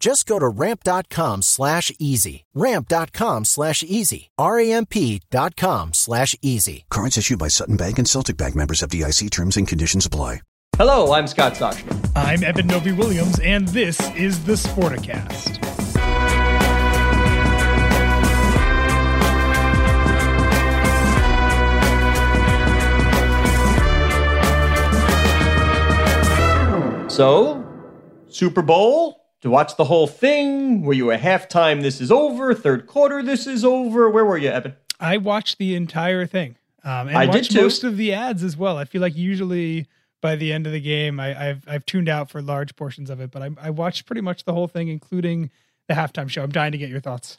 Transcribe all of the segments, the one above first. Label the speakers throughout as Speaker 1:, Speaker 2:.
Speaker 1: Just go to ramp.com slash easy. Ramp.com slash easy. R-A-M-P dot com slash easy.
Speaker 2: Cards issued by Sutton Bank and Celtic Bank members FDIC terms and conditions apply.
Speaker 3: Hello, I'm Scott Soshnick.
Speaker 4: I'm Eben Novy Williams, and this is the Sporticast.
Speaker 3: So, Super Bowl? To watch the whole thing? Were you a halftime? This is over. Third quarter. This is over. Where were you, Eben?
Speaker 4: I watched the entire thing. Um, and
Speaker 3: I did
Speaker 4: watched most of the ads as well. I feel like usually by the end of the game, I, have I've tuned out for large portions of it, but I, I watched pretty much the whole thing, including the halftime show. I'm dying to get your thoughts.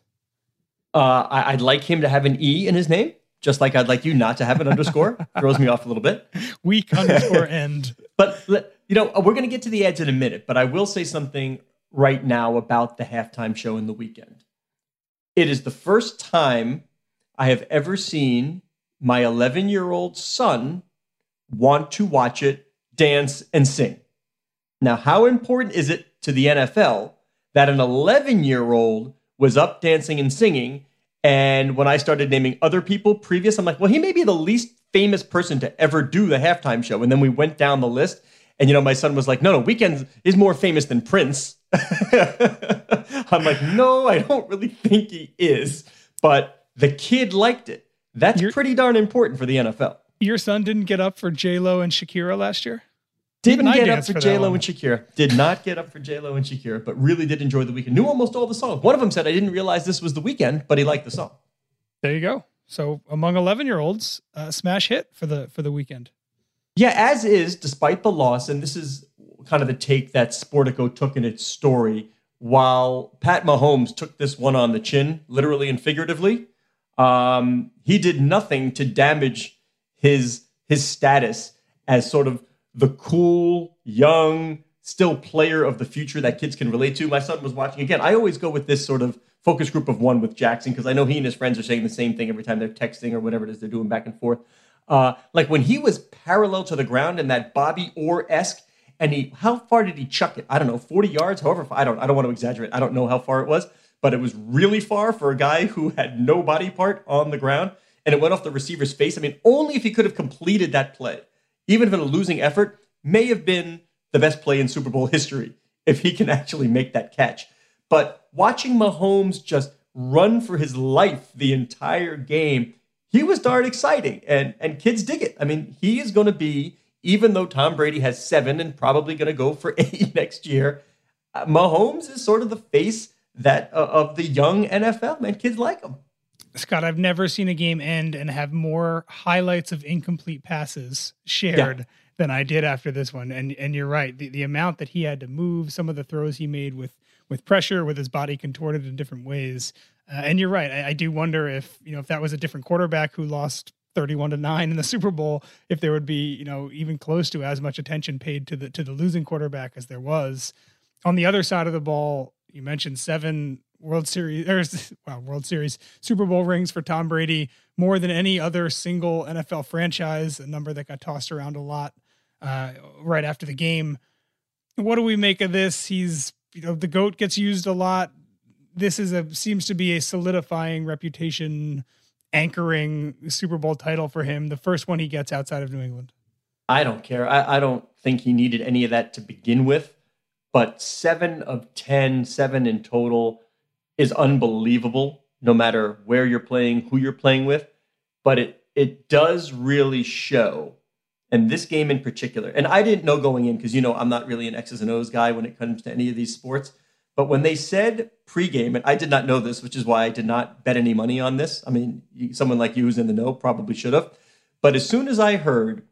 Speaker 3: Uh, I, I'd like him to have an E in his name, just like I'd like you not to have an underscore. Throws me off a little bit.
Speaker 4: Week underscore end.
Speaker 3: But let- you know, we're going to get to the ads in a minute. But I will say something right now about the halftime show in the Weeknd. It is the first time I have ever seen my 11 year old son want to watch it, dance, and sing. Now, how important is it to the NFL that an 11 year old was up dancing and singing? And when I started naming other people previous, I'm like, well, he may be the least famous person to ever do the halftime show. And then we went down the list. And, you know, my son was like, no, no, Weeknd is more famous than Prince. I'm like, no, I don't really think he is. But the kid liked it. That's pretty darn important for the NFL.
Speaker 4: Your son didn't get up for J Lo and Shakira last year.
Speaker 3: Didn't
Speaker 4: Even
Speaker 3: get up for
Speaker 4: for
Speaker 3: J Lo and Shakira. Did not get up for J Lo and Shakira, but really did enjoy the Weeknd. Knew almost all the songs. One of them said, "I didn't realize this was the Weeknd," but he liked the song.
Speaker 4: There you go. So among 11 year olds, uh, smash hit for the for the Weeknd.
Speaker 3: Yeah, as is, despite the loss, and this is kind of the take that Sportico took in its story. While Pat Mahomes took this one on the chin, literally and figuratively, um, he did nothing to damage his his status as sort of the cool, young, still player of the future that kids can relate to. My son was watching again. I always go with this sort of focus group of one with Jackson because I know he and his friends are saying the same thing every time they're texting or whatever it is they're doing back and forth. Uh, like when he was parallel to the ground in that Bobby Orr esque, and he how far did he chuck it? I don't know, forty yards. However, I don't I don't want to exaggerate. I don't know how far it was, but it was really far for a guy who had no body part on the ground, and it went off the receiver's face. I mean, only if he could have completed that play, even if in a losing effort, may have been the best play in Super Bowl history if he can actually make that catch. But watching Mahomes just run for his life the entire game, he was darn exciting. And and kids dig it. I mean, he is going to be, even though Tom Brady has seven and probably going to go for eight next year, uh, Mahomes is sort of the face that uh, of the young NFL. Man, kids like him.
Speaker 4: Scott, I've never seen a game end and have more highlights of incomplete passes shared than I did after this one. And and you're right, the, the amount that he had to move, some of the throws he made with with pressure, with his body contorted in different ways. Uh, and you're right, I, I do wonder if you know if that was a different quarterback who lost 31 to 9 in the Super Bowl if there would be you know even close to as much attention paid to the to the losing quarterback as there was on the other side of the ball you mentioned seven World Series or wow, World Series Super Bowl rings for Tom Brady more than any other single NFL franchise a number that got tossed around a lot uh, right after the game. What do we make of this? He's you know the goat gets used a lot. This is a seems to be a solidifying reputation, anchoring Super Bowl title for him. The first one he gets outside of New England.
Speaker 3: I don't care. I, I don't think he needed any of that to begin with. But seven of 10, seven in total is unbelievable, no matter where you're playing, who you're playing with. But it it does really show, and this game in particular, and I didn't know going in because you know I'm not really an X's and O's guy when it comes to any of these sports. But when they said pregame, and I did not know this, which is why I did not bet any money on this. I mean, someone like you who's in the know probably should have. But as soon as I heard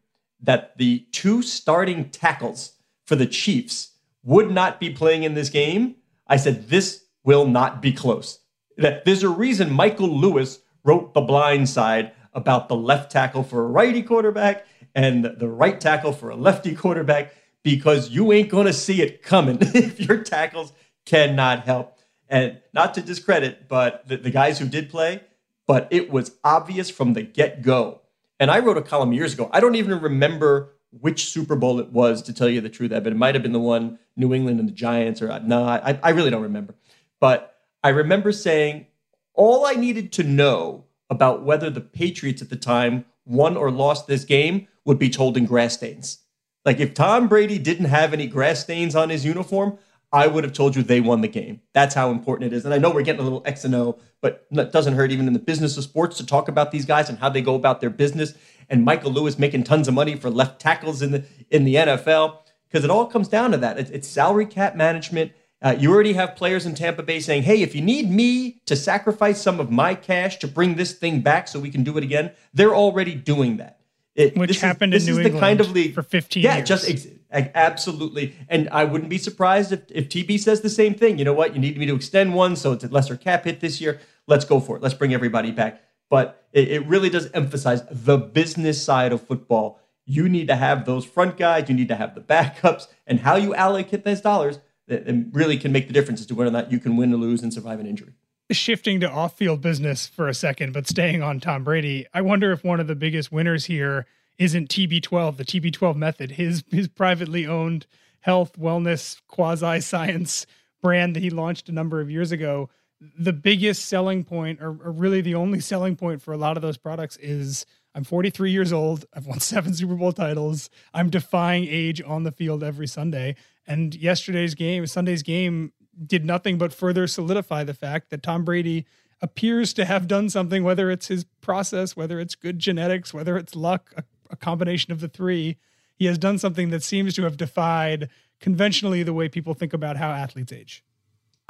Speaker 3: that the two starting tackles for the Chiefs would not be playing in this game, I said, this will not be close. That There's a reason Michael Lewis wrote The Blind Side about the left tackle for a righty quarterback and the right tackle for a lefty quarterback because you ain't going to see it coming if your tackles cannot help. And not to discredit, but the, the guys who did play, but it was obvious from the get go and I wrote a column years ago. I don't even remember which Super Bowl it was, to tell you the truth, but it might have been the one New England and the Giants, or no, I, I really don't remember. But I remember saying all I needed to know about whether the Patriots at the time won or lost this game would be told in grass stains. Like if Tom Brady didn't have any grass stains on his uniform, I would have told you they won the game. That's how important it is. And I know we're getting a little X and O, but it doesn't hurt even in the business of sports to talk about these guys and how they go about their business. And Michael Lewis making tons of money for left tackles in the in the NFL because it all comes down to that. It's, it's salary cap management. Uh, you already have players in Tampa Bay saying, "Hey, if you need me to sacrifice some of my cash to bring this thing back so we can do it again," they're already doing that.
Speaker 4: It, Which happened is, in New England kind of league, for 15
Speaker 3: yeah,
Speaker 4: years.
Speaker 3: just ex- absolutely. And I wouldn't be surprised if, if TB says the same thing. You know what? You need me to extend one, so it's a lesser cap hit this year. Let's go for it. Let's bring everybody back. But it, it really does emphasize the business side of football. You need to have those front guys, you need to have the backups, and how you allocate those dollars that really can make the difference as to whether or not you can win or lose and survive an injury
Speaker 4: shifting to off-field business for a second, but staying on Tom Brady, I wonder if one of the biggest winners here isn't TB12, the TB12 method, his his privately owned health wellness quasi science brand that he launched a number of years ago. The biggest selling point, or, or really the only selling point for a lot of those products, is I'm 43 years old. I've won seven Super Bowl titles. I'm defying age on the field every Sunday. And yesterday's game, Sunday's game, did nothing but further solidify the fact that Tom Brady appears to have done something, whether it's his process, whether it's good genetics, whether it's luck, a, a combination of the three. He has done something that seems to have defied conventionally the way people think about how athletes age.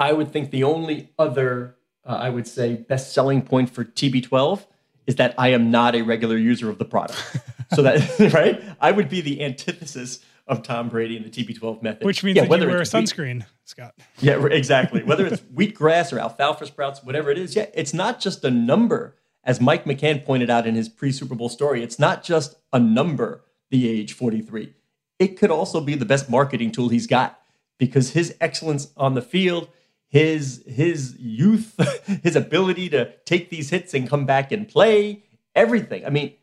Speaker 3: I would think the only other, uh, I would say, best selling point for TB12 is that I am not a regular user of the product. so that, right? I would be the antithesis of Tom Brady and the TB12 method.
Speaker 4: Which means yeah, whether you wear a sunscreen, wheat, Scott.
Speaker 3: Yeah, exactly. whether it's wheatgrass or alfalfa sprouts, whatever it is, yeah, it's not just a number. As Mike McCann pointed out in his pre-Super Bowl story, it's not just a number, the age 43. It could also be the best marketing tool he's got because his excellence on the field, his his youth, his ability to take these hits and come back and play, everything. I mean,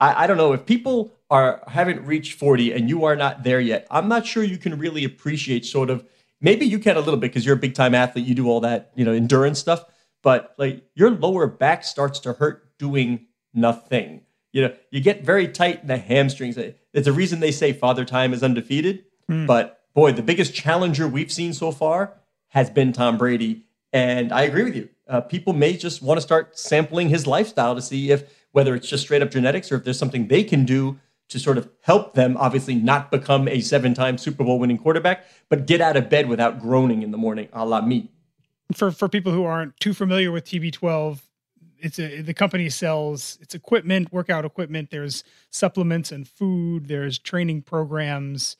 Speaker 3: I, I don't know if people are haven't reached 40 and you are not there yet, I'm not sure you can really appreciate sort of maybe you can a little bit because you're a big time athlete, you do all that, you know, endurance stuff, but like your lower back starts to hurt doing nothing. You know, you get very tight in the hamstrings. It's a reason they say father time is undefeated. Mm. But boy, the biggest challenger we've seen so far has been Tom Brady. And I agree with you. Uh, people may just want to start sampling his lifestyle to see if whether it's just straight up genetics or if there's something they can do to sort of help them obviously not become a seven time Super Bowl winning quarterback, but get out of bed without groaning in the morning, a la me.
Speaker 4: For for people who aren't too familiar with TB12, it's a the company sells it's equipment, workout equipment. There's supplements and food. There's training programs.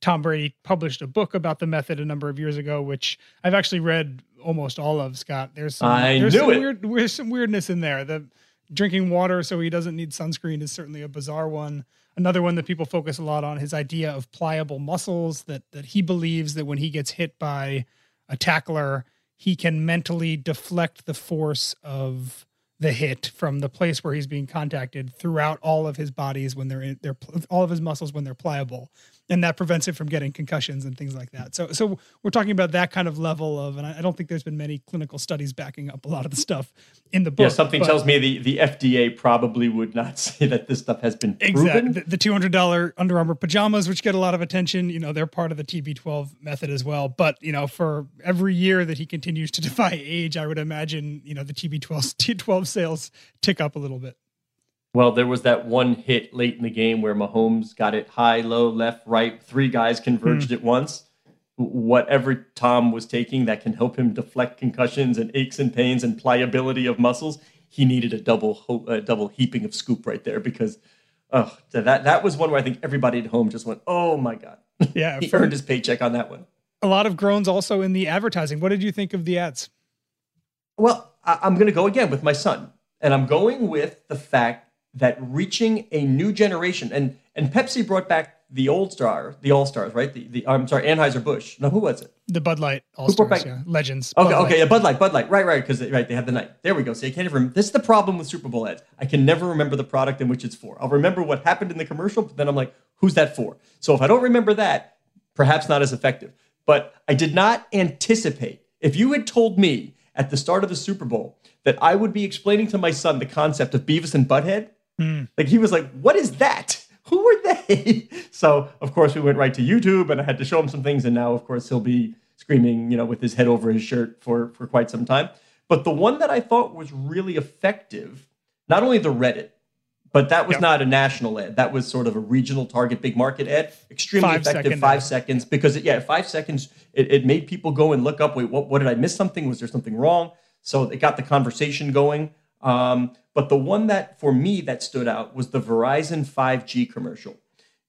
Speaker 4: Tom Brady published a book about the method a number of years ago, which I've actually read almost all of. Scott, there's some,
Speaker 3: I
Speaker 4: there's
Speaker 3: knew
Speaker 4: some
Speaker 3: it.
Speaker 4: weird there's some weirdness in there. The drinking water so he doesn't need sunscreen is certainly a bizarre one. Another one that people focus a lot on his idea of pliable muscles that that he believes that when he gets hit by a tackler, he can mentally deflect the force of the hit from the place where he's being contacted throughout all of his bodies when they're in they're all of his muscles when they're pliable and that prevents it from getting concussions and things like that. So, so we're talking about that kind of level of, and I don't think there's been many clinical studies backing up a lot of the stuff in the book.
Speaker 3: Yeah, something tells me the, the FDA probably would not say that this stuff has been proven. Exactly.
Speaker 4: The, the two hundred dollar Under Armour pajamas, which get a lot of attention, you know, they're part of the TB12 method as well. But you know, for every year that he continues to defy age, I would imagine you know the TB12 T12 sales tick up a little bit.
Speaker 3: Well, there was that one hit late in the game where Mahomes got it high, low, left, right. Three guys converged mm. at once. Whatever Tom was taking that can help him deflect concussions and aches and pains and pliability of muscles, he needed a double a double heaping of scoop right there because oh, that that was one where I think everybody at home just went, "Oh my god!"
Speaker 4: Yeah,
Speaker 3: he earned his paycheck on that one.
Speaker 4: A lot of groans also in the advertising. What did you think of the ads?
Speaker 3: Well, I, I'm going to go again with my son, and I'm going with the fact that reaching a new generation and and Pepsi brought back the old star, the all stars, right? The, the I'm sorry, Anheuser Busch. No, who was it?
Speaker 4: The Bud Light All Stars, yeah. legends.
Speaker 3: Okay, Bud okay, Light. yeah, Bud Light, Bud Light, right, right, because right, they had the night. There we go. See, you can't even. This is the problem with Super Bowl ads. I can never remember the product in which it's for. I'll remember what happened in the commercial, but then I'm like, who's that for? So if I don't remember that, perhaps not as effective. But I did not anticipate. If you had told me at the start of the Super Bowl that I would be explaining to my son the concept of Beavis and Butthead Mm. Like he was like, "What is that? Who are they?" So of course we went right to YouTube, and I had to show him some things. And now, of course, he'll be screaming, you know, with his head over his shirt for for quite some time. But the one that I thought was really effective, not only the Reddit, but that was yep. not a national ad. That was sort of a regional target, big market ad. Extremely five effective, five ad. seconds, because it, yeah, five seconds, it, it, made people go and look up. Wait, what, what did I miss? Something? Was there something wrong? So it got the conversation going. Um, but the one that for me that stood out was the Verizon 5G commercial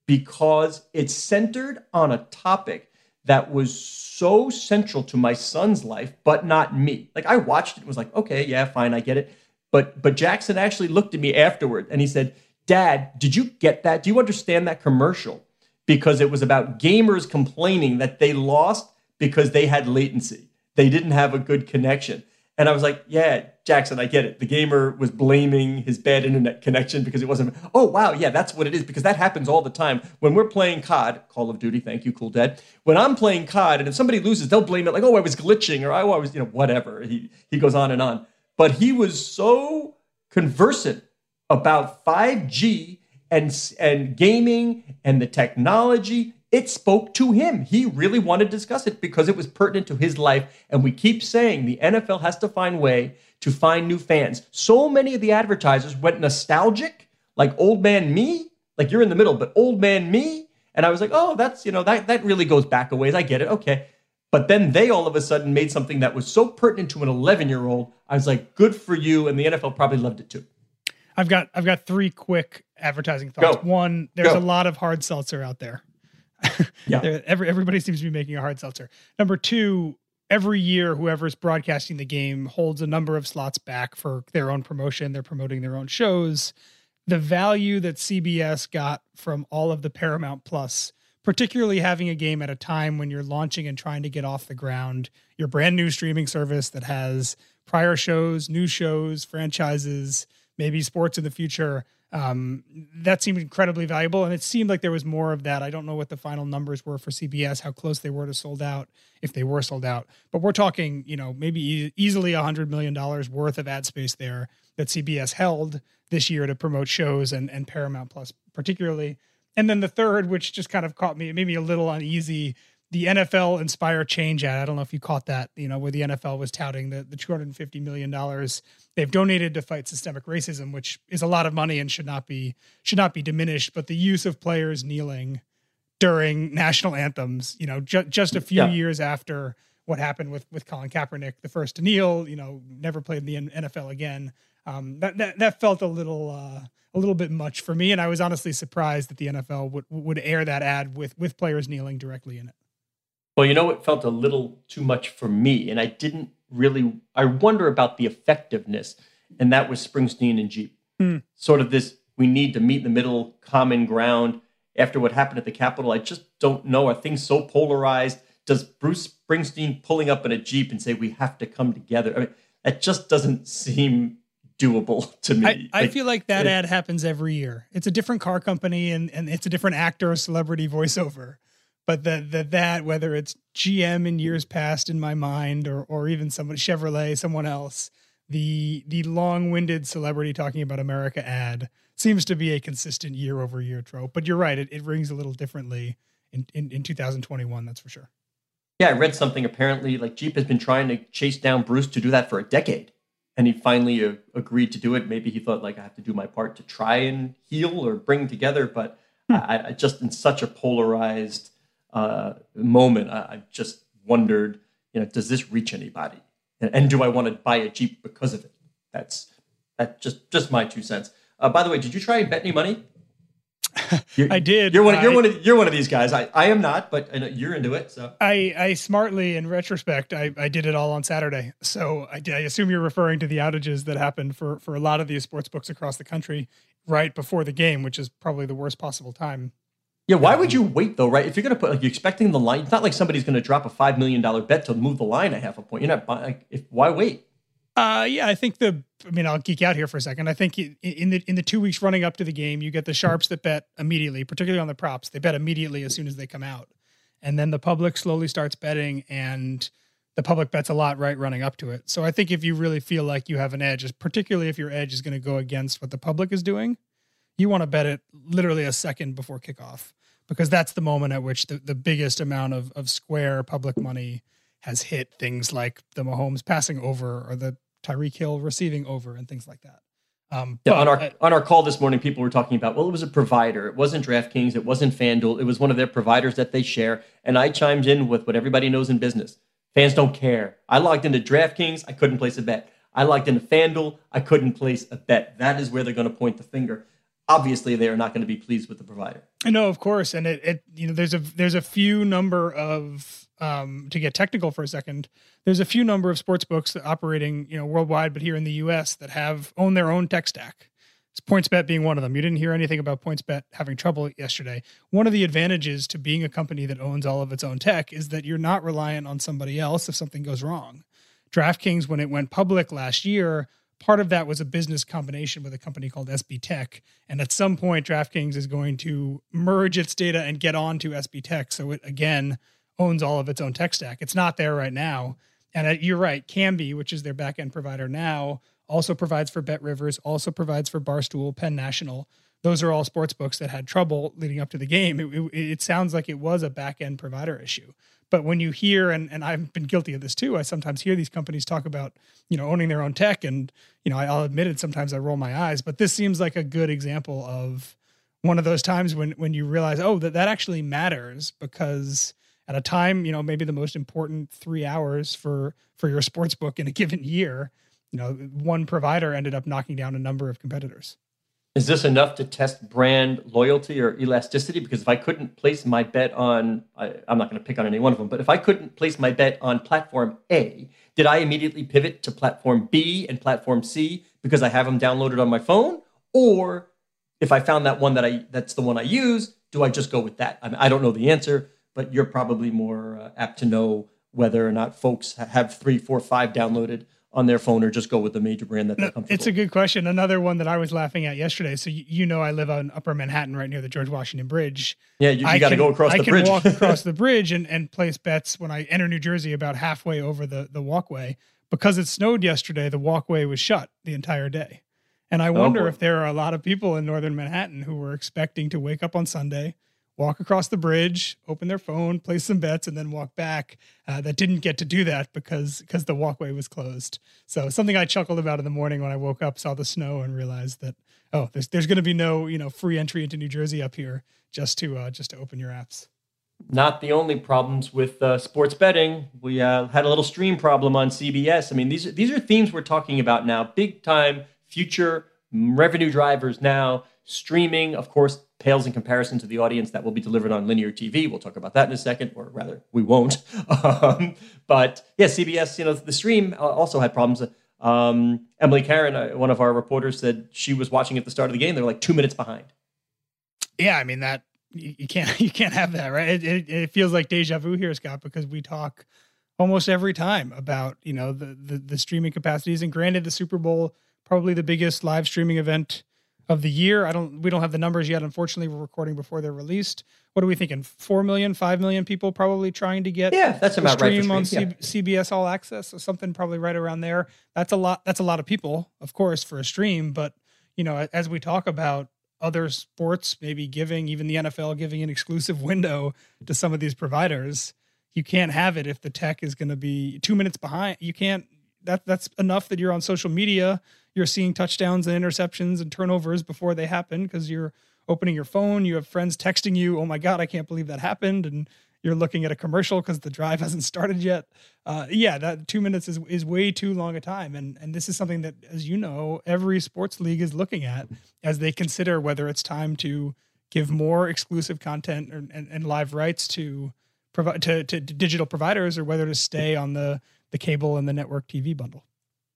Speaker 3: because it's centered on a topic that was so central to my son's life, but not me. Like I watched it and was like, okay, yeah, fine, I get it. But but Jackson actually looked at me afterward and he said, Dad, did you get that? Do you understand that commercial? Because it was about gamers complaining that they lost because they had latency. They didn't have a good connection. And I was like, yeah, Jackson, I get it. The gamer was blaming his bad internet connection because it wasn't. Oh, wow. Yeah, that's what it is because that happens all the time. When we're playing COD, Call of Duty, thank you, Cool Dad. When I'm playing COD and if somebody loses, they'll blame it like, oh, I was glitching or oh, I was, you know, whatever. He, he goes on and on. But he was so conversant about 5G and, and gaming and the technology it spoke to him. He really wanted to discuss it because it was pertinent to his life. And we keep saying the NFL has to find way to find new fans. So many of the advertisers went nostalgic, like old man me, like you're in the middle, but old man me. And I was like, oh, that's, you know, that, that really goes back a ways. I get it. Okay. But then they all of a sudden made something that was so pertinent to an 11 year old. I was like, good for you. And the NFL probably loved it too.
Speaker 4: I've got I've got three quick advertising thoughts. Go. One, there's Go. a lot of hard seltzer out there yeah. Every, everybody seems to be making a hard seltzer. Number two, every year, whoever's broadcasting the game holds a number of slots back for their own promotion. They're promoting their own shows. The value that CBS got from all of the Paramount Plus, particularly having a game at a time when you're launching and trying to get off the ground, your brand new streaming service that has prior shows, new shows, franchises, maybe sports in the future um, that seemed incredibly valuable. And it seemed like there was more of that. I don't know what the final numbers were for CBS, how close they were to sold out, if they were sold out. But we're talking, you know, maybe e- easily a $100 million worth of ad space there that CBS held this year to promote shows and, and Paramount Plus, particularly. And then the third, which just kind of caught me, it made me a little uneasy, the NFL Inspire Change ad. I don't know if you caught that, you know, where the NFL was touting the, the $250 million they've donated to fight systemic racism, which is a lot of money and should not be should not be diminished. But the use of players kneeling during national anthems, you know, ju- just a few yeah. years after what happened with with Colin Kaepernick, the first to kneel, you know, never played in the NFL again. Um, that, that that felt a little uh, a little bit much for me, and I was honestly surprised that the NFL would would air that ad with with players kneeling directly in it.
Speaker 3: Well, you know, it felt a little too much for me, and I didn't really. I wonder about the effectiveness, and that was Springsteen and Jeep. Mm. Sort of this: we need to meet in the middle, common ground. After what happened at the Capitol, I just don't know. Are things so polarized? Does Bruce Springsteen pulling up in a Jeep and say we have to come together? I mean, that just doesn't seem doable to me.
Speaker 4: I, I like, feel like that it, ad happens every year. It's a different car company and, and it's a different actor or celebrity voiceover. But that that that whether it's GM in years past in my mind or or even someone Chevrolet, someone else, the the long-winded celebrity talking about America ad seems to be a consistent year over year trope. But you're right, it, it rings a little differently in, in, in 2021, that's for sure.
Speaker 3: Yeah, I read something apparently like Jeep has been trying to chase down Bruce to do that for a decade and he finally uh, agreed to do it. Maybe he thought like I have to do my part to try and heal or bring together, but hmm. I, I, just in such a polarized uh, moment, I, I, just wondered, you know, does this reach anybody, and, and, do I want to buy a Jeep because of it? That's that just just my two cents. Uh, by the way, did you try and bet any money?
Speaker 4: I did.
Speaker 3: You're one. You're I, one. Of, you're one of these guys. I, I am not, but you're into it. So
Speaker 4: I, I smartly, in retrospect, I, I did it all on Saturday. So I, I assume you're referring to the outages that happened for for a lot of these sports books across the country right before the game, which is probably the worst possible time.
Speaker 3: Yeah, why would you wait though, right? If you're going to put like you're expecting the line, it's not like somebody's going to drop a five million dollar bet to move the line a half a point. You're not buying. Like, if why wait?
Speaker 4: Uh, yeah, I think the. I mean, I'll geek out here for a second. I think in the in the two weeks running up to the game, you get the sharps that bet immediately, particularly on the props. They bet immediately as soon as they come out, and then the public slowly starts betting, and the public bets a lot right running up to it. So I think if you really feel like you have an edge, particularly if your edge is going to go against what the public is doing, you want to bet it literally a second before kickoff because that's the moment at which the, the biggest amount of, of square public money has hit things like the Mahomes passing over or the Tyreek Hill receiving over and things like that.
Speaker 3: Um, yeah, on our on our call this morning, people were talking about well, it was a provider. It wasn't DraftKings. It wasn't FanDuel. It was one of their providers that they share. And I chimed in with what everybody knows in business: fans don't care. I logged into DraftKings. I couldn't place a bet. I logged into FanDuel. I couldn't place a bet. That is where they're going to point the finger. Obviously, they are not going to be pleased with the provider.
Speaker 4: No, of course, and it, it you know there's a there's a few number of um, to get technical for a second, there's a few number of sports books that operating, you know, worldwide, but here in the U.S. that have own their own tech stack. It's PointsBet being one of them. You didn't hear anything about PointsBet having trouble yesterday. One of the advantages to being a company that owns all of its own tech is that you're not reliant on somebody else if something goes wrong. DraftKings, when it went public last year, part of that was a business combination with a company called SB Tech. And at some point, DraftKings is going to merge its data and get onto SB Tech. So it again owns all of its own tech stack. It's not there right now. And uh, you're right, Kambi, which is their backend provider now, also provides for Bet Rivers, also provides for Barstool, Penn National. Those are all sports books that had trouble leading up to the game. It, it, it sounds like it was a backend provider issue. But when you hear, and, and I've been guilty of this too, I sometimes hear these companies talk about, you know, owning their own tech. And, you know, I'll admit it, sometimes I roll my eyes, but this seems like a good example of one of those times when, when you realize, oh, that, that actually matters because at a time, you know, maybe the most important three hours for for your sports book in a given year, you know, one provider ended up knocking down a number of competitors.
Speaker 3: Is this enough to test brand loyalty or elasticity? Because if I couldn't place my bet on, I, am not going to pick on any one of them, but if I couldn't place my bet on platform A, did I immediately pivot to platform B and platform C because I have them downloaded on my phone? Or if I found that one that I that's the one I use, do I just go with that? I, mean, I don't know the answer but you're probably more uh, apt to know whether or not folks have three, four, five downloaded on their phone or just go with the major brand that they're comfortable.
Speaker 4: It's a good question. Another one that I was laughing at yesterday. So you, you know I live on Upper Manhattan, right near the George Washington Bridge.
Speaker 3: Yeah, you, you got to go across
Speaker 4: I
Speaker 3: the bridge.
Speaker 4: I can walk across the bridge and, and place bets when I enter New Jersey about halfway over the, the walkway. Because it snowed yesterday, the walkway was shut the entire day. And I oh, wonder oh if there are a lot of people in northern Manhattan who were expecting to wake up on Sunday – walk across the bridge, open their phone, place some bets, and then walk back. Uh, that didn't get to do that because because the walkway was closed. So something I chuckled about in the morning when I woke up, saw the snow, and realized that oh, there's there's going to be no you know free entry into New Jersey up here just to uh, just to open your apps.
Speaker 3: Not the only problems with uh, sports betting. We uh, had a little stream problem on CBS. I mean, these these are themes we're talking about now. Big time future revenue drivers now. Streaming, of course, pales in comparison to the audience that will be delivered on linear TV. We'll talk about that in a second, or rather, we won't. Um, but yeah, CBS, you know, the stream also had problems. Um, Emily Caron, uh, one of our reporters, said she was watching at the start of the game. They're like two minutes behind.
Speaker 4: Yeah, I mean that you can't you can't have that, right? It, it, it feels like deja vu here, Scott, because we talk almost every time about you know the, the the streaming capacities. And granted, the Super Bowl probably the biggest live streaming event of the year. I don't we don't have the numbers yet. Unfortunately, we're recording before they're released. What are we thinking? Four million, five million people probably trying to get
Speaker 3: yeah, that's about
Speaker 4: stream
Speaker 3: right.
Speaker 4: on C- yeah. CBS All Access or something, probably right around there. That's a lot. That's a lot of people, of course, for a stream. But you know, as we talk about other sports, maybe giving even the NFL giving an exclusive window to some of these providers, you can't have it if the tech is going to be two minutes behind. You can't. That that's enough that you're on social media you're seeing touchdowns and interceptions and turnovers before they happen because you're opening your phone, you have friends texting you, "Oh my god, I can't believe that happened," and you're looking at a commercial because the drive hasn't started yet. Uh, yeah, that two minutes is is way too long a time, and and this is something that, as you know, every sports league is looking at as they consider whether it's time to give more exclusive content or, and, and live rights to provide to, to digital providers or whether to stay on the the cable and the network TV bundle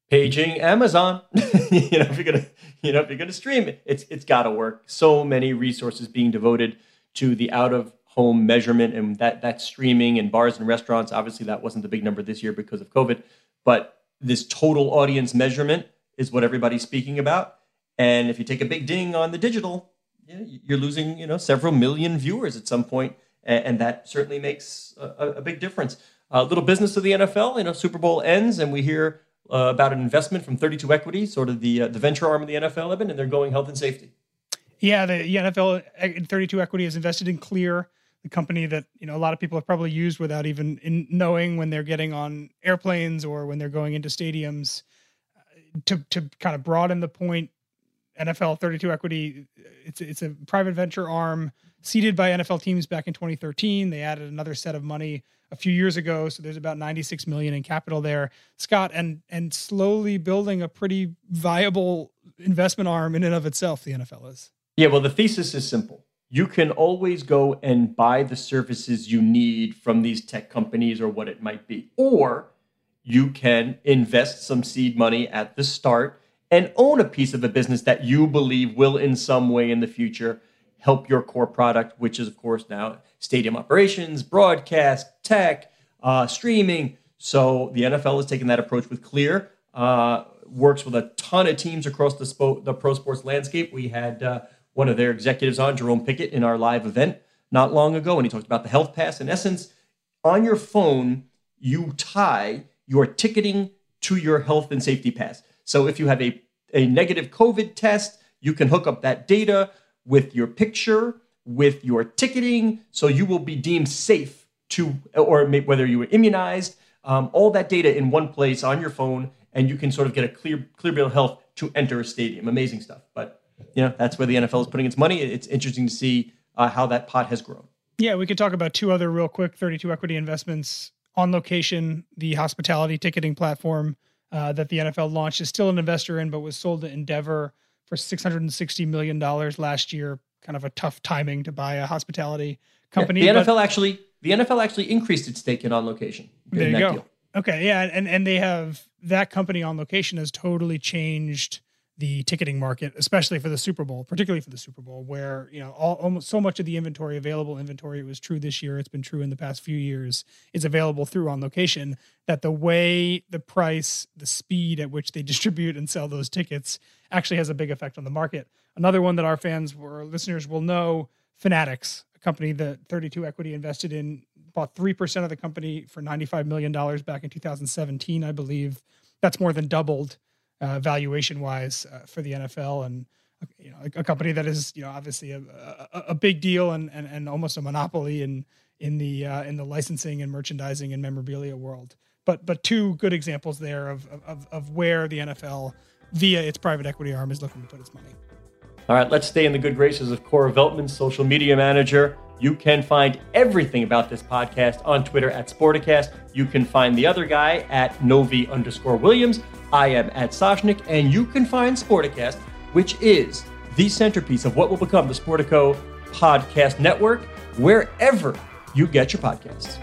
Speaker 3: paging Amazon. you know, if you're gonna, you know, if you're gonna stream it, it's it's got to work. So many resources being devoted to the out of home measurement and that that streaming and bars and restaurants. Obviously, that wasn't the big number this year because of COVID, but this total audience measurement is what everybody's speaking about. And if you take a big ding on the digital, you're losing, you know, several million viewers at some point, and, that certainly makes a, a big difference. A uh, little business of the NFL, you know, Super Bowl ends, and we hear uh, about an investment from 32 Equity, sort of the uh, the venture arm of the NFL, Eben, and they're going health and safety.
Speaker 4: Yeah, the, the NFL uh, 32 Equity has invested in Clear, the company that you know a lot of people have probably used without even knowing when they're getting on airplanes or when they're going into stadiums. Uh, to to kind of broaden the point, NFL 32 Equity, it's it's a private venture arm seeded by NFL teams back in 2013. They added another set of money a few years ago. So there's about 96 million in capital there, Scott, and and slowly building a pretty viable investment arm in and of itself. The NFL is.
Speaker 3: Yeah, well, the thesis is simple. You can always go and buy the services you need from these tech companies or what it might be, or you can invest some seed money at the start and own a piece of a business that you believe will, in some way in the future, help your core product, which is, of course, now stadium operations, broadcast, tech, uh, streaming. So the NFL has taken that approach with Clear. Uh, works with a ton of teams across the, spo- the pro sports landscape. We had uh, one of their executives on, Jerome Pickett, in our live event not long ago, and he talked about the health pass. In essence, on your phone, you tie your ticketing to your health and safety pass. So if you have a, a negative COVID test, you can hook up that data with your picture, with your ticketing, so you will be deemed safe to, or whether you were immunized, um, all that data in one place on your phone, and you can sort of get a clear clear bill of health to enter a stadium. Amazing stuff. But you know that's where the NFL is putting its money. It's interesting to see uh, how that pot has grown.
Speaker 4: Yeah, we could talk about two other real quick 32 equity investments on location. The hospitality ticketing platform uh, that the NFL launched is still an investor in, but was sold to Endeavor for $660 million last year. Kind of a tough timing to buy a hospitality company.
Speaker 3: Yeah, the NFL actually the NFL actually increased its stake in on location.
Speaker 4: There you go. Deal. Okay, yeah, and and they have that company on location has totally changed the ticketing market, especially for the Super Bowl, particularly for the Super Bowl, where you know all, almost so much of the inventory available inventory it was true this year. It's been true in the past few years. Is available through on location. That the way, the price, the speed at which they distribute and sell those tickets actually has a big effect on the market. Another one that our fans or listeners will know, Fanatics, a company that 32 Equity invested in, bought three percent of the company for 95 million dollars back in 2017, I believe. That's more than doubled uh, valuation wise uh, for the NFL and you know a, a, company that is you know obviously a, a, a big deal and, and, and almost a monopoly in in the uh, in the licensing and merchandising and memorabilia world. But but two good examples there of of, of where the NFL via its private equity arm is looking to put its money.
Speaker 3: All right, let's stay in the good graces of Cora Veltman, social media manager. You can find everything about this podcast on Twitter at Sporticast. You can find the other guy at Novy underscore Williams. I am at Soshnick, and you can find Sporticast, which is the centerpiece of what will become the Sportico Podcast Network, wherever you get your podcasts.